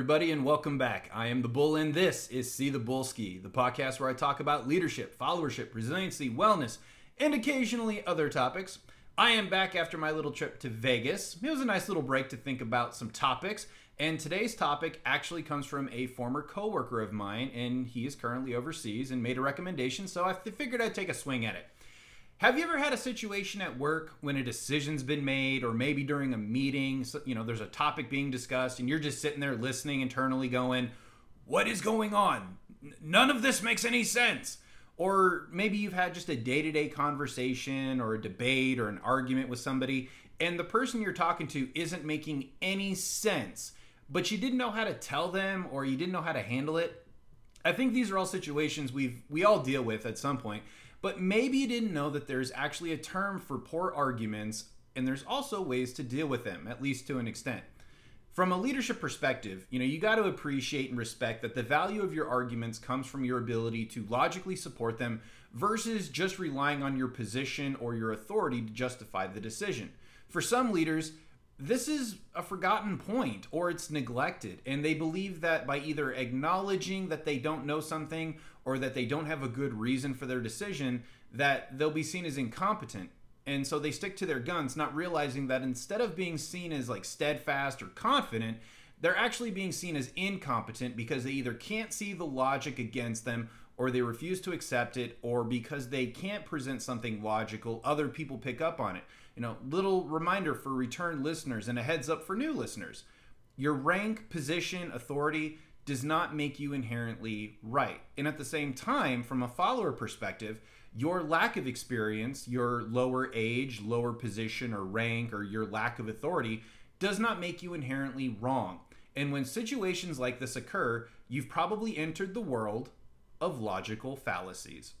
everybody, and welcome back. I am the Bull, and this is See the Bullski, the podcast where I talk about leadership, followership, resiliency, wellness, and occasionally other topics. I am back after my little trip to Vegas. It was a nice little break to think about some topics, and today's topic actually comes from a former coworker of mine, and he is currently overseas and made a recommendation, so I figured I'd take a swing at it. Have you ever had a situation at work when a decision's been made, or maybe during a meeting, you know, there's a topic being discussed, and you're just sitting there listening internally, going, What is going on? None of this makes any sense. Or maybe you've had just a day to day conversation, or a debate, or an argument with somebody, and the person you're talking to isn't making any sense, but you didn't know how to tell them, or you didn't know how to handle it. I think these are all situations we've we all deal with at some point but maybe you didn't know that there's actually a term for poor arguments, and there's also ways to deal with them, at least to an extent. From a leadership perspective, you know, you got to appreciate and respect that the value of your arguments comes from your ability to logically support them versus just relying on your position or your authority to justify the decision. For some leaders, this is a forgotten point or it's neglected and they believe that by either acknowledging that they don't know something or that they don't have a good reason for their decision that they'll be seen as incompetent and so they stick to their guns not realizing that instead of being seen as like steadfast or confident they're actually being seen as incompetent because they either can't see the logic against them or they refuse to accept it or because they can't present something logical other people pick up on it you know, little reminder for return listeners and a heads up for new listeners. Your rank, position, authority does not make you inherently right. And at the same time, from a follower perspective, your lack of experience, your lower age, lower position or rank, or your lack of authority does not make you inherently wrong. And when situations like this occur, you've probably entered the world of logical fallacies.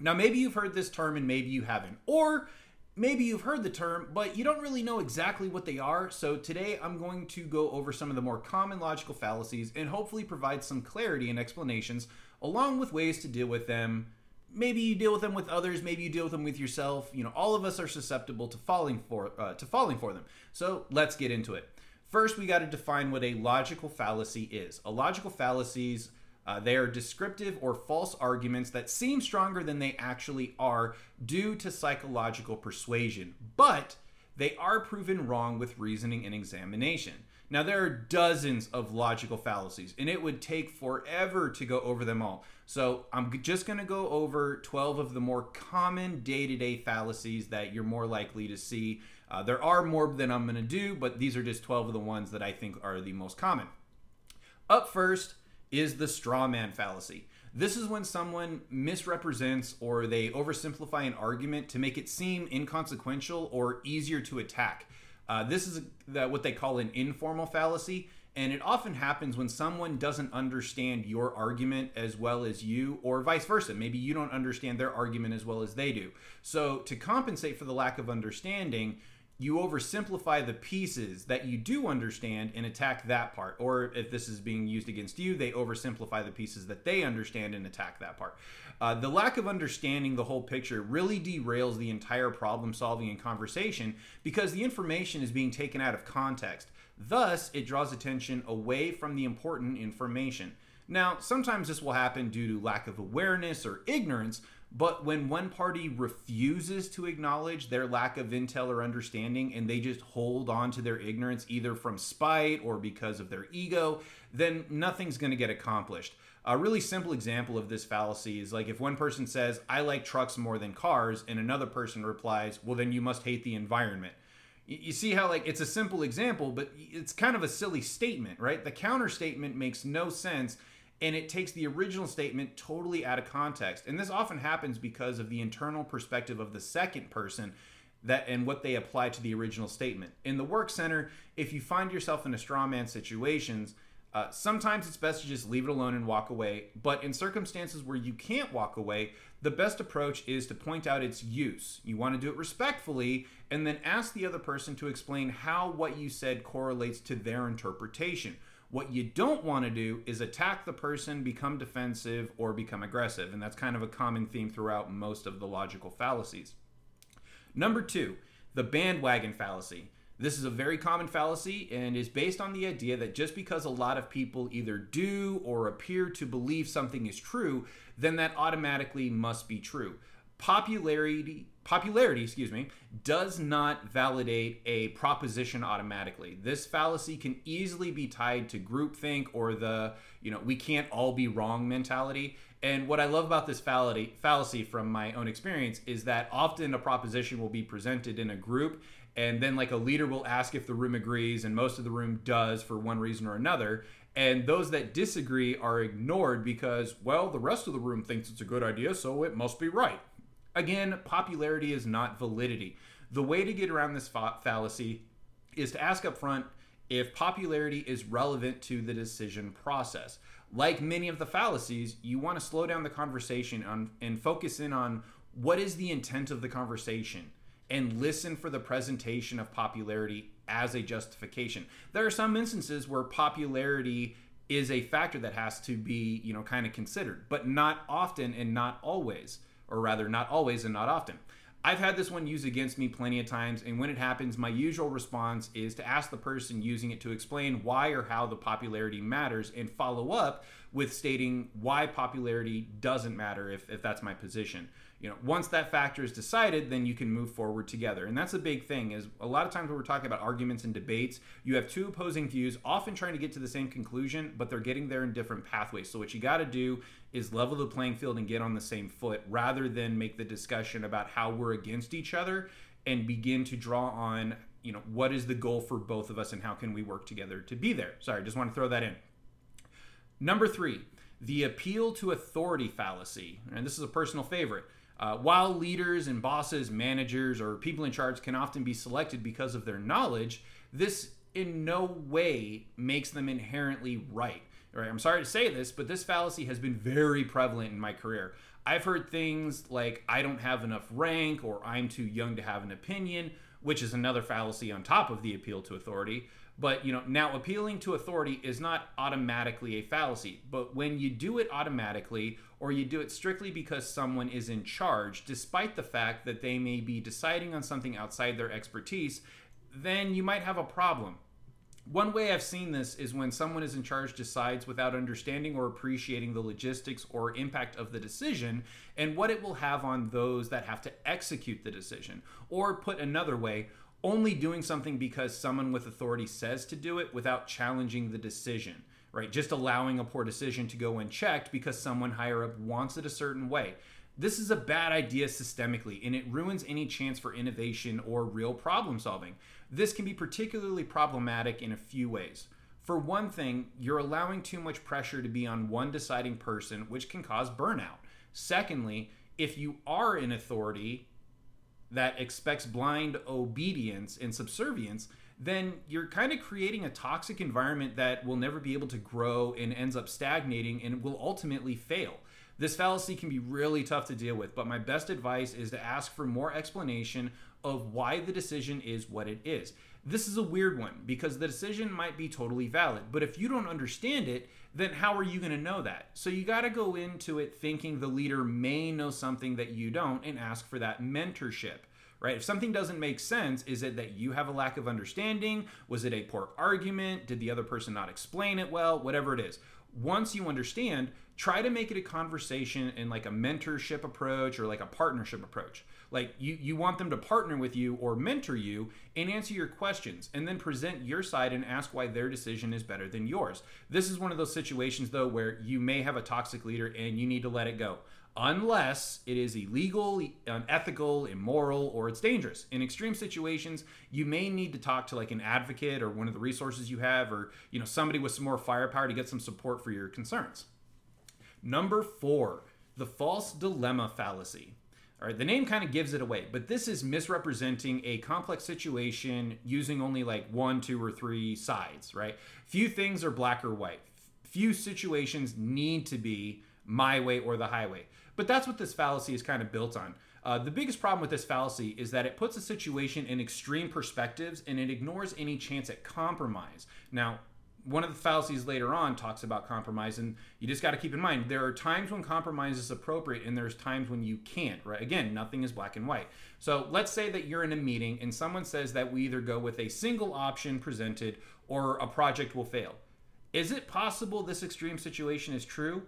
Now, maybe you've heard this term and maybe you haven't. Or maybe you've heard the term, but you don't really know exactly what they are. So today I'm going to go over some of the more common logical fallacies and hopefully provide some clarity and explanations along with ways to deal with them. Maybe you deal with them with others, maybe you deal with them with yourself. You know, all of us are susceptible to falling for uh, to falling for them. So let's get into it. First, we got to define what a logical fallacy is. A logical fallacies uh, they are descriptive or false arguments that seem stronger than they actually are due to psychological persuasion, but they are proven wrong with reasoning and examination. Now, there are dozens of logical fallacies, and it would take forever to go over them all. So, I'm just going to go over 12 of the more common day to day fallacies that you're more likely to see. Uh, there are more than I'm going to do, but these are just 12 of the ones that I think are the most common. Up first, is the straw man fallacy. This is when someone misrepresents or they oversimplify an argument to make it seem inconsequential or easier to attack. Uh, this is the, what they call an informal fallacy, and it often happens when someone doesn't understand your argument as well as you, or vice versa. Maybe you don't understand their argument as well as they do. So, to compensate for the lack of understanding, you oversimplify the pieces that you do understand and attack that part. Or if this is being used against you, they oversimplify the pieces that they understand and attack that part. Uh, the lack of understanding the whole picture really derails the entire problem solving and conversation because the information is being taken out of context. Thus, it draws attention away from the important information. Now, sometimes this will happen due to lack of awareness or ignorance, but when one party refuses to acknowledge their lack of intel or understanding and they just hold on to their ignorance either from spite or because of their ego, then nothing's going to get accomplished. A really simple example of this fallacy is like if one person says, I like trucks more than cars, and another person replies, Well, then you must hate the environment. You see how, like, it's a simple example, but it's kind of a silly statement, right? The counter statement makes no sense and it takes the original statement totally out of context. And this often happens because of the internal perspective of the second person that and what they apply to the original statement. In the work center, if you find yourself in a straw man situations, uh, sometimes it's best to just leave it alone and walk away. But in circumstances where you can't walk away, the best approach is to point out its use. You want to do it respectfully and then ask the other person to explain how what you said correlates to their interpretation. What you don't want to do is attack the person, become defensive, or become aggressive. And that's kind of a common theme throughout most of the logical fallacies. Number two, the bandwagon fallacy. This is a very common fallacy and is based on the idea that just because a lot of people either do or appear to believe something is true, then that automatically must be true. Popularity popularity, excuse me, does not validate a proposition automatically. This fallacy can easily be tied to groupthink or the, you know, we can't all be wrong mentality. And what I love about this fallacy, fallacy from my own experience is that often a proposition will be presented in a group and then like a leader will ask if the room agrees and most of the room does for one reason or another and those that disagree are ignored because well the rest of the room thinks it's a good idea so it must be right again popularity is not validity. The way to get around this fa- fallacy is to ask up front if popularity is relevant to the decision process. Like many of the fallacies you want to slow down the conversation on, and focus in on what is the intent of the conversation and listen for the presentation of popularity as a justification. There are some instances where popularity is a factor that has to be, you know, kind of considered, but not often and not always, or rather, not always and not often. I've had this one used against me plenty of times, and when it happens, my usual response is to ask the person using it to explain why or how the popularity matters and follow up with stating why popularity doesn't matter if, if that's my position you know once that factor is decided then you can move forward together. And that's a big thing is a lot of times when we're talking about arguments and debates you have two opposing views often trying to get to the same conclusion but they're getting there in different pathways. So what you got to do is level the playing field and get on the same foot rather than make the discussion about how we're against each other and begin to draw on you know what is the goal for both of us and how can we work together to be there. Sorry just want to throw that in. Number three the appeal to authority fallacy. And this is a personal favorite uh, while leaders and bosses, managers, or people in charge can often be selected because of their knowledge, this in no way makes them inherently right. Right? I'm sorry to say this, but this fallacy has been very prevalent in my career. I've heard things like I don't have enough rank or I'm too young to have an opinion, which is another fallacy on top of the appeal to authority. But you know, now appealing to authority is not automatically a fallacy. But when you do it automatically, or you do it strictly because someone is in charge, despite the fact that they may be deciding on something outside their expertise, then you might have a problem. One way I've seen this is when someone is in charge decides without understanding or appreciating the logistics or impact of the decision and what it will have on those that have to execute the decision. Or put another way, only doing something because someone with authority says to do it without challenging the decision, right? Just allowing a poor decision to go unchecked because someone higher up wants it a certain way. This is a bad idea systemically, and it ruins any chance for innovation or real problem solving. This can be particularly problematic in a few ways. For one thing, you're allowing too much pressure to be on one deciding person, which can cause burnout. Secondly, if you are an authority, that expects blind obedience and subservience, then you're kind of creating a toxic environment that will never be able to grow and ends up stagnating and will ultimately fail. This fallacy can be really tough to deal with, but my best advice is to ask for more explanation of why the decision is what it is. This is a weird one because the decision might be totally valid, but if you don't understand it, then how are you going to know that? So you got to go into it thinking the leader may know something that you don't and ask for that mentorship. Right? If something doesn't make sense, is it that you have a lack of understanding? Was it a poor argument? Did the other person not explain it well? Whatever it is. Once you understand, try to make it a conversation in like a mentorship approach or like a partnership approach like you you want them to partner with you or mentor you and answer your questions and then present your side and ask why their decision is better than yours this is one of those situations though where you may have a toxic leader and you need to let it go unless it is illegal, um, unethical, immoral, or it's dangerous. In extreme situations, you may need to talk to like an advocate or one of the resources you have, or you know somebody with some more firepower to get some support for your concerns. Number four, the false dilemma fallacy. All right, the name kind of gives it away, but this is misrepresenting a complex situation using only like one, two, or three sides, right? Few things are black or white. Few situations need to be my way or the highway. But that's what this fallacy is kind of built on. Uh, the biggest problem with this fallacy is that it puts a situation in extreme perspectives and it ignores any chance at compromise. Now, one of the fallacies later on talks about compromise, and you just got to keep in mind there are times when compromise is appropriate, and there's times when you can't. Right? Again, nothing is black and white. So let's say that you're in a meeting and someone says that we either go with a single option presented or a project will fail. Is it possible this extreme situation is true?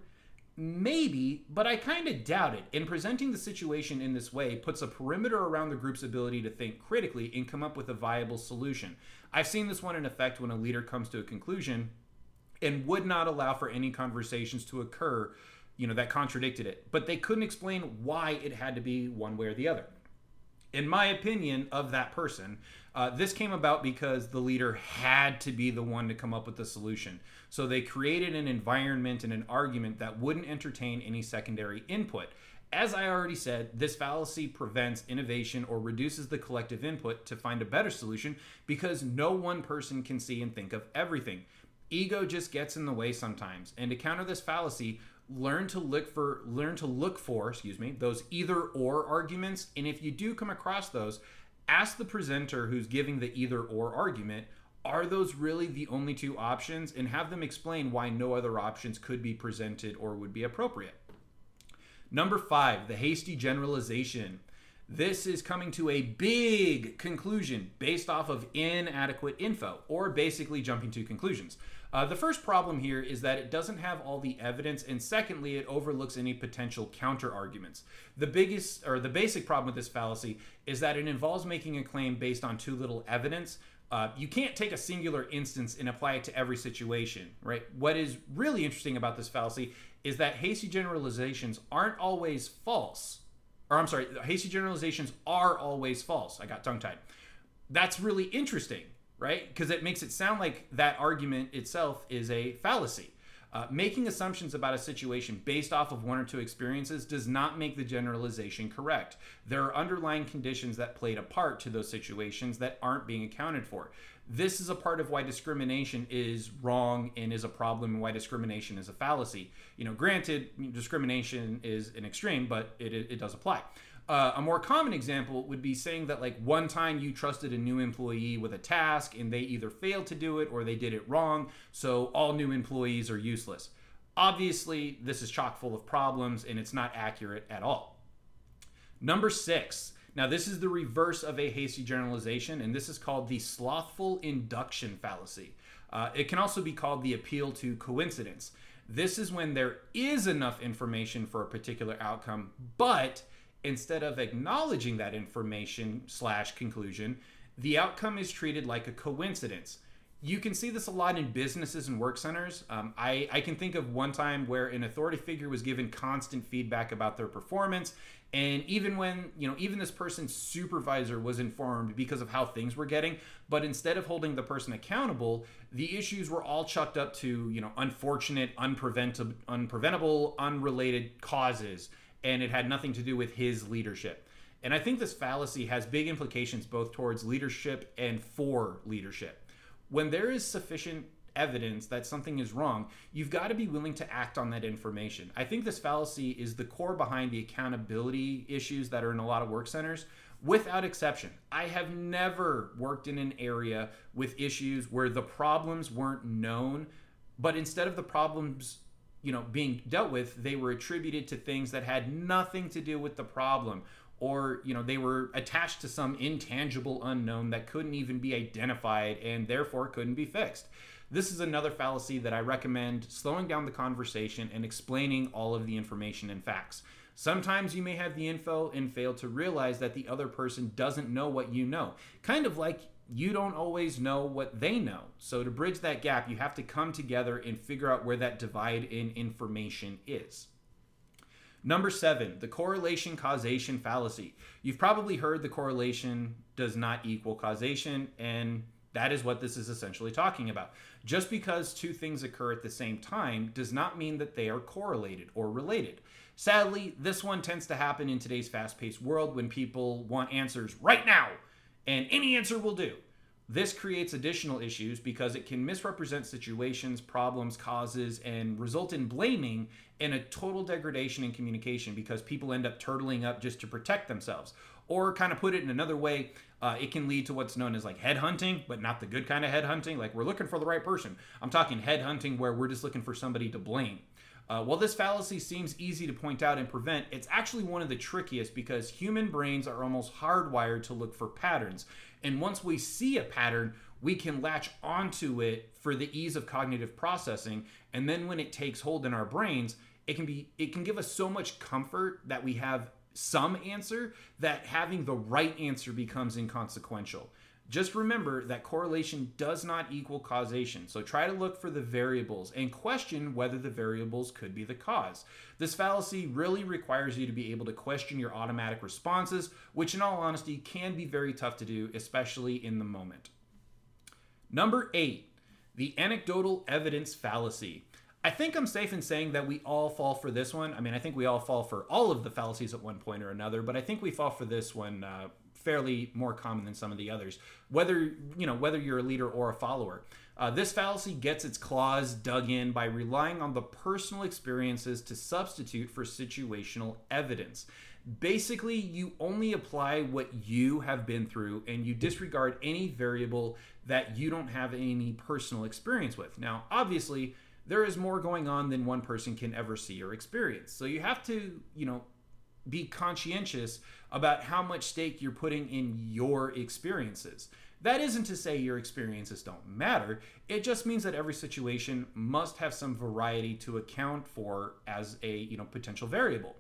Maybe, but I kind of doubt it. And presenting the situation in this way puts a perimeter around the group's ability to think critically and come up with a viable solution. I've seen this one in effect when a leader comes to a conclusion and would not allow for any conversations to occur, you know, that contradicted it. But they couldn't explain why it had to be one way or the other. In my opinion of that person, uh, this came about because the leader had to be the one to come up with the solution. So they created an environment and an argument that wouldn't entertain any secondary input. As I already said, this fallacy prevents innovation or reduces the collective input to find a better solution because no one person can see and think of everything. Ego just gets in the way sometimes. And to counter this fallacy, learn to look for learn to look for, excuse me, those either or arguments and if you do come across those, ask the presenter who's giving the either or argument are those really the only two options and have them explain why no other options could be presented or would be appropriate number five the hasty generalization this is coming to a big conclusion based off of inadequate info or basically jumping to conclusions uh, the first problem here is that it doesn't have all the evidence, and secondly, it overlooks any potential counter arguments. The biggest or the basic problem with this fallacy is that it involves making a claim based on too little evidence. Uh, you can't take a singular instance and apply it to every situation, right? What is really interesting about this fallacy is that hasty generalizations aren't always false. Or I'm sorry, hasty generalizations are always false. I got tongue tied. That's really interesting right? Because it makes it sound like that argument itself is a fallacy. Uh, making assumptions about a situation based off of one or two experiences does not make the generalization correct. There are underlying conditions that played a part to those situations that aren't being accounted for. This is a part of why discrimination is wrong and is a problem, and why discrimination is a fallacy. You know, granted, discrimination is an extreme, but it, it, it does apply. Uh, a more common example would be saying that like one time you trusted a new employee with a task and they either failed to do it or they did it wrong, so all new employees are useless. Obviously, this is chock full of problems and it's not accurate at all. Number six. Now, this is the reverse of a hasty generalization, and this is called the slothful induction fallacy. Uh, it can also be called the appeal to coincidence. This is when there is enough information for a particular outcome, but instead of acknowledging that information slash conclusion, the outcome is treated like a coincidence. You can see this a lot in businesses and work centers. Um, I, I can think of one time where an authority figure was given constant feedback about their performance. And even when, you know, even this person's supervisor was informed because of how things were getting, but instead of holding the person accountable, the issues were all chucked up to, you know, unfortunate, unpreventable, unpreventable, unrelated causes and it had nothing to do with his leadership. And I think this fallacy has big implications both towards leadership and for leadership. When there is sufficient evidence that something is wrong, you've got to be willing to act on that information. I think this fallacy is the core behind the accountability issues that are in a lot of work centers. Without exception, I have never worked in an area with issues where the problems weren't known, but instead of the problems you know being dealt with they were attributed to things that had nothing to do with the problem. Or you know they were attached to some intangible unknown that couldn't even be identified and therefore couldn't be fixed. This is another fallacy that i recommend slowing down the conversation and explaining all of the information and facts. Sometimes you may have the info and fail to realize that the other person doesn't know what you know. Kind of like you don't always know what they know. So, to bridge that gap, you have to come together and figure out where that divide in information is. Number seven, the correlation causation fallacy. You've probably heard the correlation does not equal causation, and that is what this is essentially talking about. Just because two things occur at the same time does not mean that they are correlated or related. Sadly, this one tends to happen in today's fast paced world when people want answers right now and any answer will do. This creates additional issues because it can misrepresent situations, problems, causes, and result in blaming and a total degradation in communication because people end up turtling up just to protect themselves. Or, kind of put it in another way, uh, it can lead to what's known as like head hunting, but not the good kind of head hunting. Like we're looking for the right person. I'm talking head hunting where we're just looking for somebody to blame. Uh, while this fallacy seems easy to point out and prevent, it's actually one of the trickiest because human brains are almost hardwired to look for patterns. And once we see a pattern, we can latch onto it for the ease of cognitive processing. And then when it takes hold in our brains, it can be it can give us so much comfort that we have some answer that having the right answer becomes inconsequential. Just remember that correlation does not equal causation. So try to look for the variables and question whether the variables could be the cause. This fallacy really requires you to be able to question your automatic responses, which in all honesty can be very tough to do, especially in the moment. Number eight, the anecdotal evidence fallacy. I think I'm safe in saying that we all fall for this one. I mean, I think we all fall for all of the fallacies at one point or another, but I think we fall for this one uh, fairly more common than some of the others. Whether you know whether you're a leader or a follower, uh, this fallacy gets its claws dug in by relying on the personal experiences to substitute for situational evidence. Basically, you only apply what you have been through and you disregard any variable that you don't have any personal experience with. Now, obviously there is more going on than one person can ever see or experience. So you have to, you know, be conscientious about how much stake you're putting in your experiences. That isn't to say your experiences don't matter. It just means that every situation must have some variety to account for as a, you know, potential variable.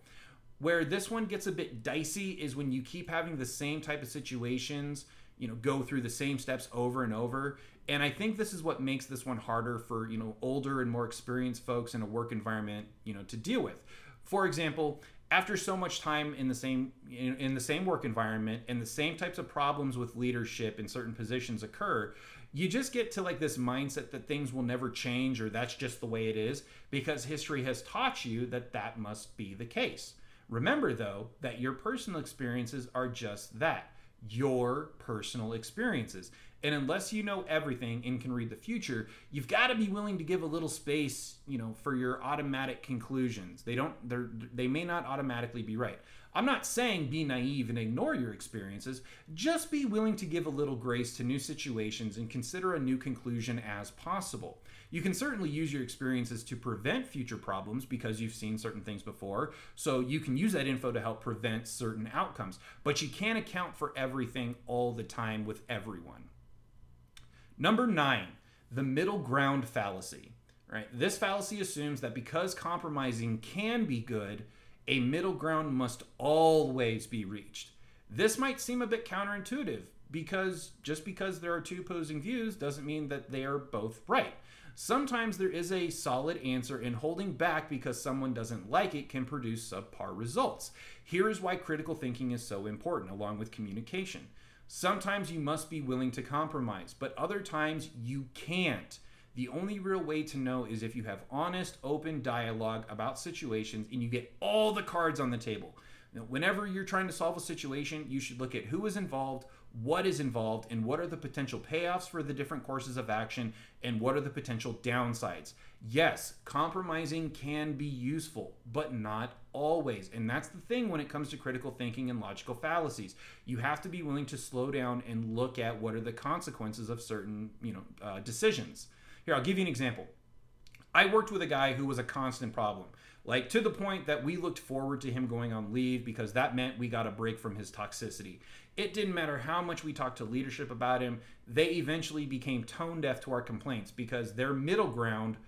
Where this one gets a bit dicey is when you keep having the same type of situations, you know, go through the same steps over and over and I think this is what makes this one harder for you know older and more experienced folks in a work environment you know to deal with. For example, after so much time in the same in, in the same work environment and the same types of problems with leadership in certain positions occur, you just get to like this mindset that things will never change or that's just the way it is because history has taught you that that must be the case. Remember though that your personal experiences are just that your personal experiences. And unless you know everything and can read the future, you've got to be willing to give a little space, you know, for your automatic conclusions. They don't they're they may not automatically be right. I'm not saying be naive and ignore your experiences, just be willing to give a little grace to new situations and consider a new conclusion as possible. You can certainly use your experiences to prevent future problems because you've seen certain things before. So you can use that info to help prevent certain outcomes. But you can't account for everything all the time with everyone. Number nine, the middle ground fallacy. Right? This fallacy assumes that because compromising can be good, a middle ground must always be reached. This might seem a bit counterintuitive because just because there are two opposing views doesn't mean that they are both right. Sometimes there is a solid answer, and holding back because someone doesn't like it can produce subpar results. Here is why critical thinking is so important, along with communication. Sometimes you must be willing to compromise, but other times you can't. The only real way to know is if you have honest, open dialogue about situations and you get all the cards on the table. Now, whenever you're trying to solve a situation, you should look at who is involved, what is involved and what are the potential payoffs for the different courses of action and what are the potential downsides. Yes, compromising can be useful, but not always. And that's the thing when it comes to critical thinking and logical fallacies. You have to be willing to slow down and look at what are the consequences of certain, you know, uh, decisions. Here, I'll give you an example. I worked with a guy who was a constant problem. Like to the point that we looked forward to him going on leave because that meant we got a break from his toxicity. It didn't matter how much we talked to leadership about him, they eventually became tone deaf to our complaints because their middle ground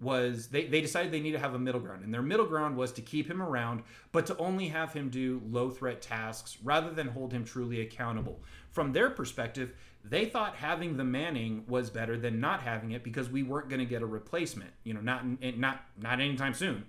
was they, they decided they need to have a middle ground and their middle ground was to keep him around but to only have him do low threat tasks rather than hold him truly accountable from their perspective they thought having the manning was better than not having it because we weren't going to get a replacement you know not not not anytime soon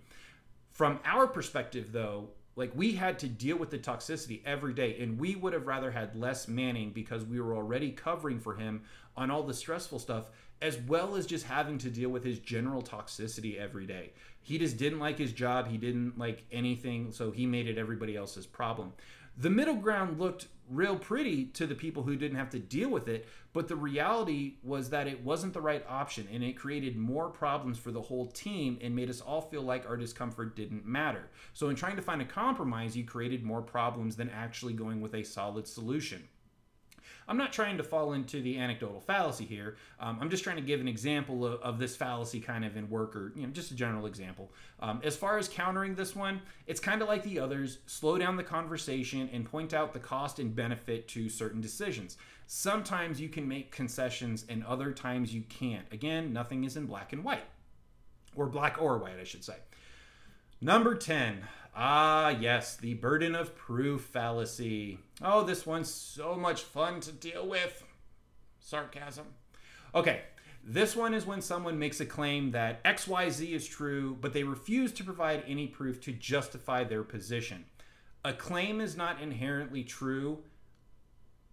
from our perspective, though, like we had to deal with the toxicity every day, and we would have rather had less Manning because we were already covering for him on all the stressful stuff, as well as just having to deal with his general toxicity every day. He just didn't like his job, he didn't like anything, so he made it everybody else's problem. The middle ground looked real pretty to the people who didn't have to deal with it, but the reality was that it wasn't the right option and it created more problems for the whole team and made us all feel like our discomfort didn't matter. So, in trying to find a compromise, you created more problems than actually going with a solid solution. I'm not trying to fall into the anecdotal fallacy here. Um, I'm just trying to give an example of, of, this fallacy kind of in work or, you know, just a general example. Um, as far as countering this one, it's kind of like the others slow down the conversation and point out the cost and benefit to certain decisions. Sometimes you can make concessions and other times you can't. Again, nothing is in black and white, or black or white, I should say. Number 10, Ah, yes, the burden of proof fallacy. Oh, this one's so much fun to deal with. Sarcasm. Okay, this one is when someone makes a claim that XYZ is true, but they refuse to provide any proof to justify their position. A claim is not inherently true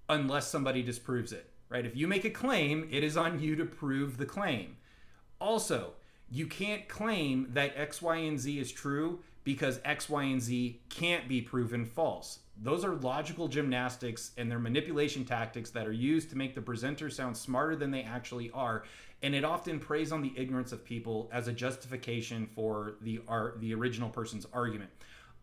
unless somebody disproves it, right? If you make a claim, it is on you to prove the claim. Also, you can't claim that X, Y, and Z is true because X, Y, and Z can't be proven false. Those are logical gymnastics and they're manipulation tactics that are used to make the presenter sound smarter than they actually are. And it often preys on the ignorance of people as a justification for the art, the original person's argument.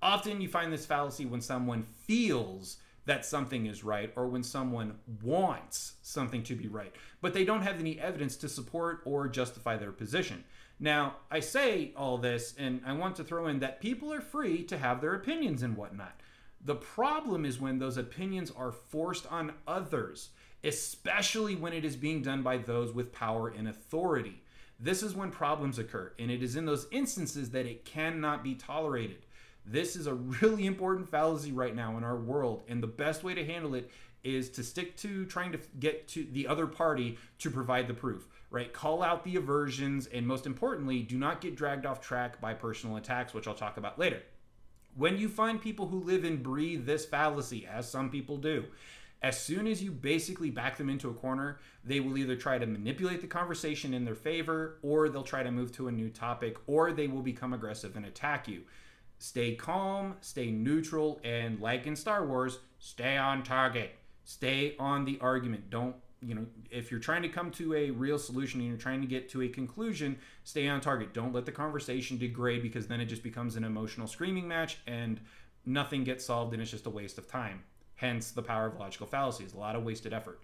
Often you find this fallacy when someone feels that something is right or when someone wants something to be right, but they don't have any evidence to support or justify their position. Now, I say all this, and I want to throw in that people are free to have their opinions and whatnot. The problem is when those opinions are forced on others, especially when it is being done by those with power and authority. This is when problems occur, and it is in those instances that it cannot be tolerated. This is a really important fallacy right now in our world, and the best way to handle it is to stick to trying to get to the other party to provide the proof right? Call out the aversions, and most importantly, do not get dragged off track by personal attacks, which I'll talk about later. When you find people who live and breathe this fallacy, as some people do, as soon as you basically back them into a corner, they will either try to manipulate the conversation in their favor, or they'll try to move to a new topic, or they will become aggressive and attack you. Stay calm, stay neutral, and like in Star Wars, stay on target. Stay on the argument. Don't you know, if you're trying to come to a real solution and you're trying to get to a conclusion, stay on target. Don't let the conversation degrade because then it just becomes an emotional screaming match and nothing gets solved and it's just a waste of time. Hence, the power of logical fallacies, a lot of wasted effort.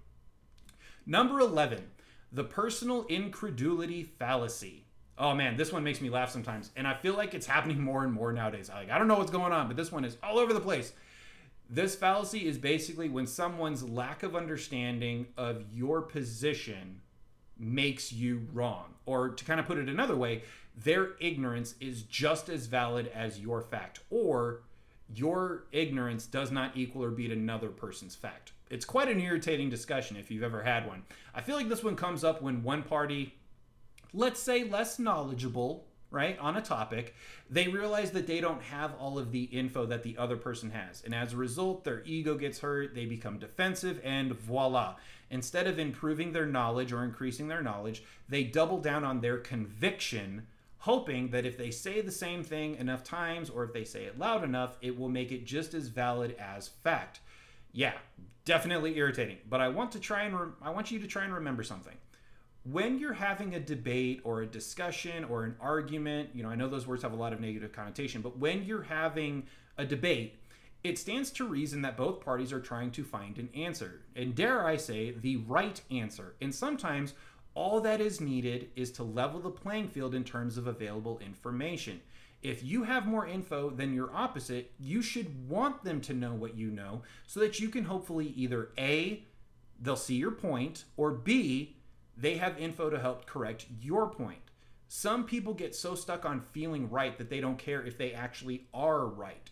Number 11, the personal incredulity fallacy. Oh man, this one makes me laugh sometimes. And I feel like it's happening more and more nowadays. Like, I don't know what's going on, but this one is all over the place. This fallacy is basically when someone's lack of understanding of your position makes you wrong. Or to kind of put it another way, their ignorance is just as valid as your fact, or your ignorance does not equal or beat another person's fact. It's quite an irritating discussion if you've ever had one. I feel like this one comes up when one party, let's say less knowledgeable, right, on a topic, they realize that they don't have all of the info that the other person has. And as a result, their ego gets hurt, they become defensive, and voila. Instead of improving their knowledge or increasing their knowledge, they double down on their conviction, hoping that if they say the same thing enough times or if they say it loud enough, it will make it just as valid as fact. Yeah, definitely irritating. But I want to try and re- I want you to try and remember something when you're having a debate or a discussion or an argument, you know, I know those words have a lot of negative connotation, but when you're having a debate, it stands to reason that both parties are trying to find an answer, and dare I say, the right answer. And sometimes all that is needed is to level the playing field in terms of available information. If you have more info than your opposite, you should want them to know what you know so that you can hopefully either A, they'll see your point, or B, they have info to help correct your point. Some people get so stuck on feeling right that they don't care if they actually are right.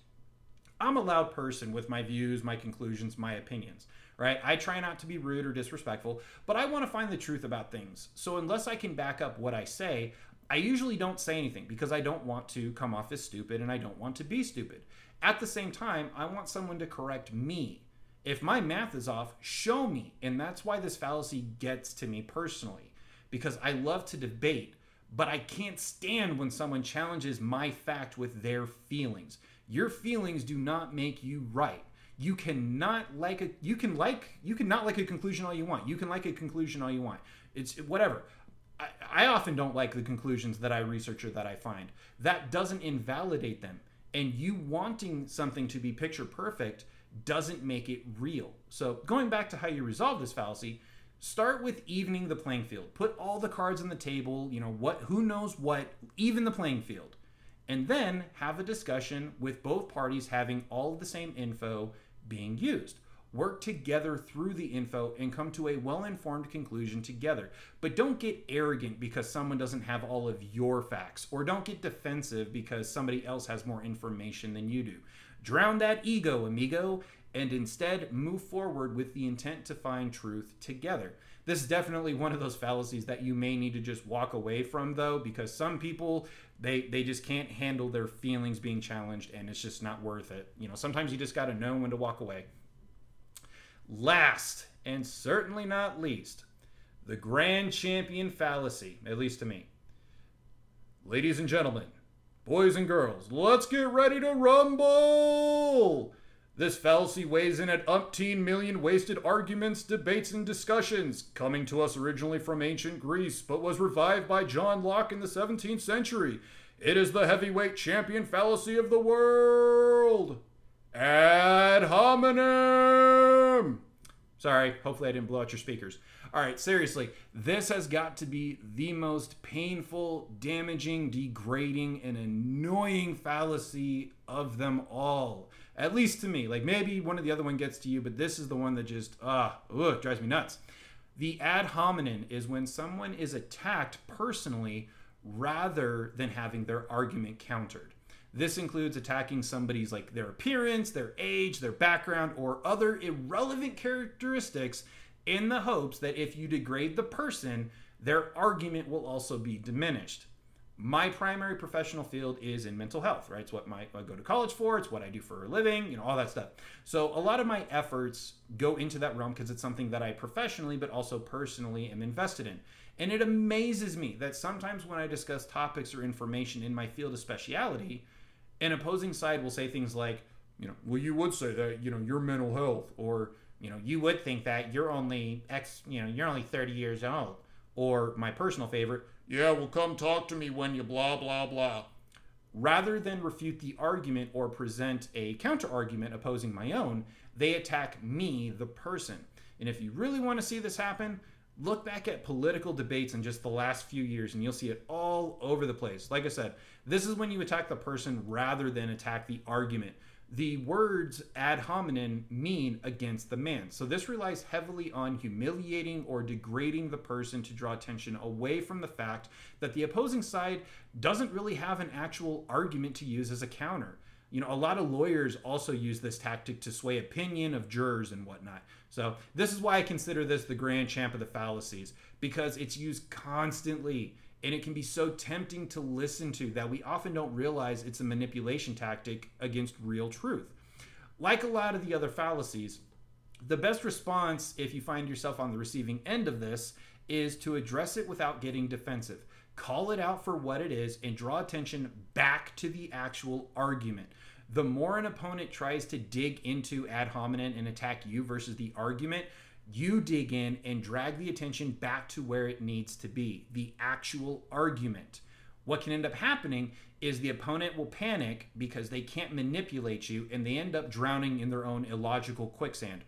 I'm a loud person with my views, my conclusions, my opinions, right? I try not to be rude or disrespectful, but I want to find the truth about things. So unless I can back up what I say, I usually don't say anything because I don't want to come off as stupid and I don't want to be stupid. At the same time, I want someone to correct me. If my math is off, show me. And that's why this fallacy gets to me personally, because I love to debate, but I can't stand when someone challenges my fact with their feelings. Your feelings do not make you right. You cannot like a you can like you can not like a conclusion all you want. You can like a conclusion all you want. It's whatever. I, I often don't like the conclusions that I research or that I find. That doesn't invalidate them. And you wanting something to be picture perfect doesn't make it real. So going back to how you resolve this fallacy, start with evening the playing field. Put all the cards on the table, you know, what who knows what, even the playing field. And then have a discussion with both parties having all the same info being used. Work together through the info and come to a well informed conclusion together. But don't get arrogant because someone doesn't have all of your facts, or don't get defensive because somebody else has more information than you do. Drown that ego, amigo, and instead move forward with the intent to find truth together. This is definitely one of those fallacies that you may need to just walk away from though because some people they they just can't handle their feelings being challenged and it's just not worth it. You know, sometimes you just got to know when to walk away. Last, and certainly not least, the grand champion fallacy, at least to me. Ladies and gentlemen, boys and girls, let's get ready to rumble! This fallacy weighs in at umpteen million wasted arguments, debates, and discussions, coming to us originally from ancient Greece, but was revived by John Locke in the 17th century. It is the heavyweight champion fallacy of the world. Ad hominem. Sorry, hopefully I didn't blow out your speakers. All right, seriously, this has got to be the most painful, damaging, degrading, and annoying fallacy of them all. At least to me. Like maybe one of the other one gets to you, but this is the one that just ah, uh, drives me nuts. The ad hominem is when someone is attacked personally rather than having their argument countered. This includes attacking somebody's like their appearance, their age, their background, or other irrelevant characteristics in the hopes that if you degrade the person, their argument will also be diminished. My primary professional field is in mental health, right? It's what my, I go to college for, it's what I do for a living, you know, all that stuff. So a lot of my efforts go into that realm because it's something that I professionally but also personally am invested in. And it amazes me that sometimes when I discuss topics or information in my field of speciality, an opposing side will say things like, you know, well, you would say that, you know, your mental health, or, you know, you would think that you're only X, you know, you're only 30 years old. Or my personal favorite, yeah, well, come talk to me when you blah, blah, blah. Rather than refute the argument or present a counter argument opposing my own, they attack me, the person. And if you really want to see this happen, look back at political debates in just the last few years and you'll see it all over the place. Like I said, this is when you attack the person rather than attack the argument. The words ad hominem mean against the man. So this relies heavily on humiliating or degrading the person to draw attention away from the fact that the opposing side doesn't really have an actual argument to use as a counter. You know, a lot of lawyers also use this tactic to sway opinion of jurors and whatnot. So this is why I consider this the grand champ of the fallacies because it's used constantly and it can be so tempting to listen to that we often don't realize it's a manipulation tactic against real truth. Like a lot of the other fallacies, the best response if you find yourself on the receiving end of this is to address it without getting defensive. Call it out for what it is and draw attention back to the actual argument the more an opponent tries to dig into ad hominem and attack you versus the argument, you dig in and drag the attention back to where it needs to be the actual argument. What can end up happening is the opponent will panic because they can't manipulate you and they end up drowning in their own illogical quicksand.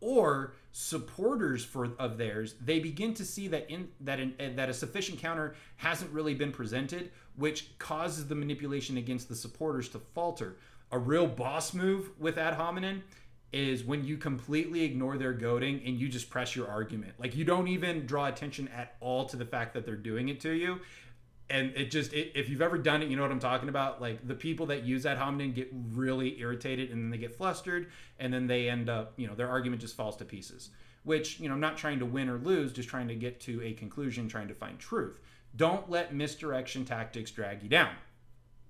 Or supporters for of theirs, they begin to see that in that in, eh, that a sufficient counter hasn't really been presented, which causes the manipulation against the supporters to falter a real boss move with ad hominem is when you completely ignore their goading and you just press your argument. Like you don't even draw attention at all to the fact that they're doing it to you. And it just, it, if you've ever done it, you know what I'm talking about. Like the people that use ad hominem get really irritated and then they get flustered and then they end up, you know, their argument just falls to pieces. Which, you know, I'm not trying to win or lose, just trying to get to a conclusion, trying to find truth. Don't let misdirection tactics drag you down.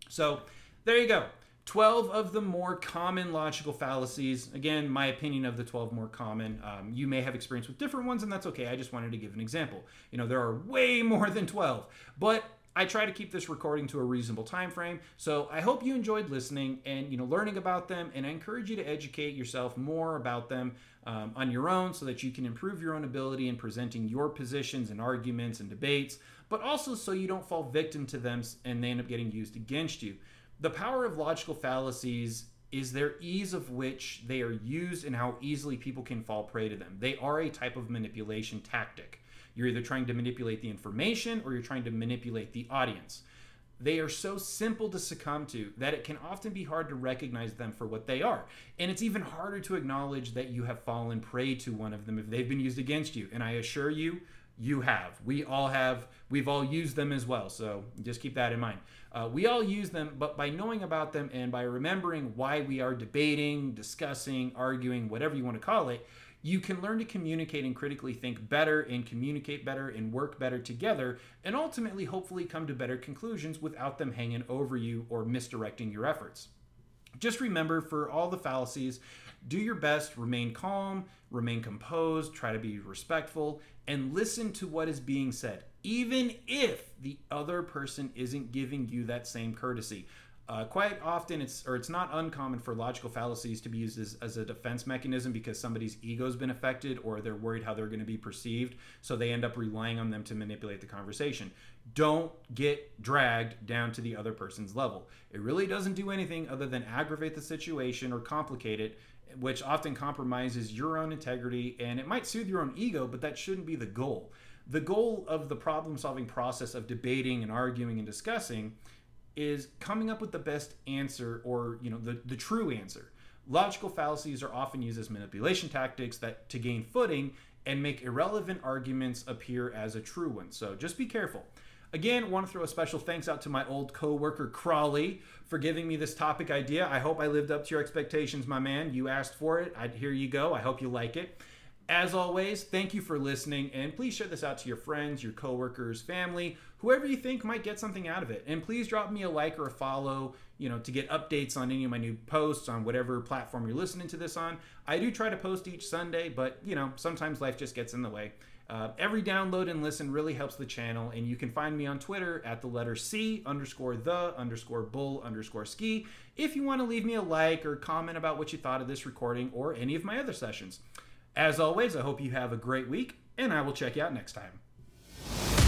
So there you go. 12 of the more common logical fallacies. Again, my opinion of the 12 more common. Um, you may have experience with different ones, and that's okay. I just wanted to give an example. You know, there are way more than 12. But I try to keep this recording to a reasonable time frame, so I hope you enjoyed listening and you know learning about them. And I encourage you to educate yourself more about them um, on your own, so that you can improve your own ability in presenting your positions and arguments and debates, but also so you don't fall victim to them and they end up getting used against you. The power of logical fallacies is their ease of which they are used and how easily people can fall prey to them. They are a type of manipulation tactic. You're either trying to manipulate the information or you're trying to manipulate the audience. They are so simple to succumb to that it can often be hard to recognize them for what they are. And it's even harder to acknowledge that you have fallen prey to one of them if they've been used against you. And I assure you, you have. We all have. We've all used them as well. So just keep that in mind. Uh, we all use them, but by knowing about them and by remembering why we are debating, discussing, arguing, whatever you want to call it, you can learn to communicate and critically think better and communicate better and work better together and ultimately hopefully come to better conclusions without them hanging over you or misdirecting your efforts. Just remember for all the fallacies, do your best, remain calm, remain composed, try to be respectful, and listen to what is being said, even if the other person isn't giving you that same courtesy. Uh, quite often, it's or it's not uncommon for logical fallacies to be used as, as a defense mechanism because somebody's ego's been affected or they're worried how they're going to be perceived, so they end up relying on them to manipulate the conversation. Don't get dragged down to the other person's level. It really doesn't do anything other than aggravate the situation or complicate it, which often compromises your own integrity and it might soothe your own ego, but that shouldn't be the goal. The goal of the problem solving process of debating and arguing and discussing is coming up with the best answer or you know the, the true answer logical fallacies are often used as manipulation tactics that to gain footing and make irrelevant arguments appear as a true one so just be careful again want to throw a special thanks out to my old co-worker crawley for giving me this topic idea i hope i lived up to your expectations my man you asked for it I, here you go i hope you like it as always, thank you for listening, and please share this out to your friends, your coworkers, family, whoever you think might get something out of it. And please drop me a like or a follow, you know, to get updates on any of my new posts on whatever platform you're listening to this on. I do try to post each Sunday, but you know, sometimes life just gets in the way. Uh, every download and listen really helps the channel, and you can find me on Twitter at the letter C underscore the underscore bull underscore ski if you want to leave me a like or comment about what you thought of this recording or any of my other sessions. As always, I hope you have a great week, and I will check you out next time.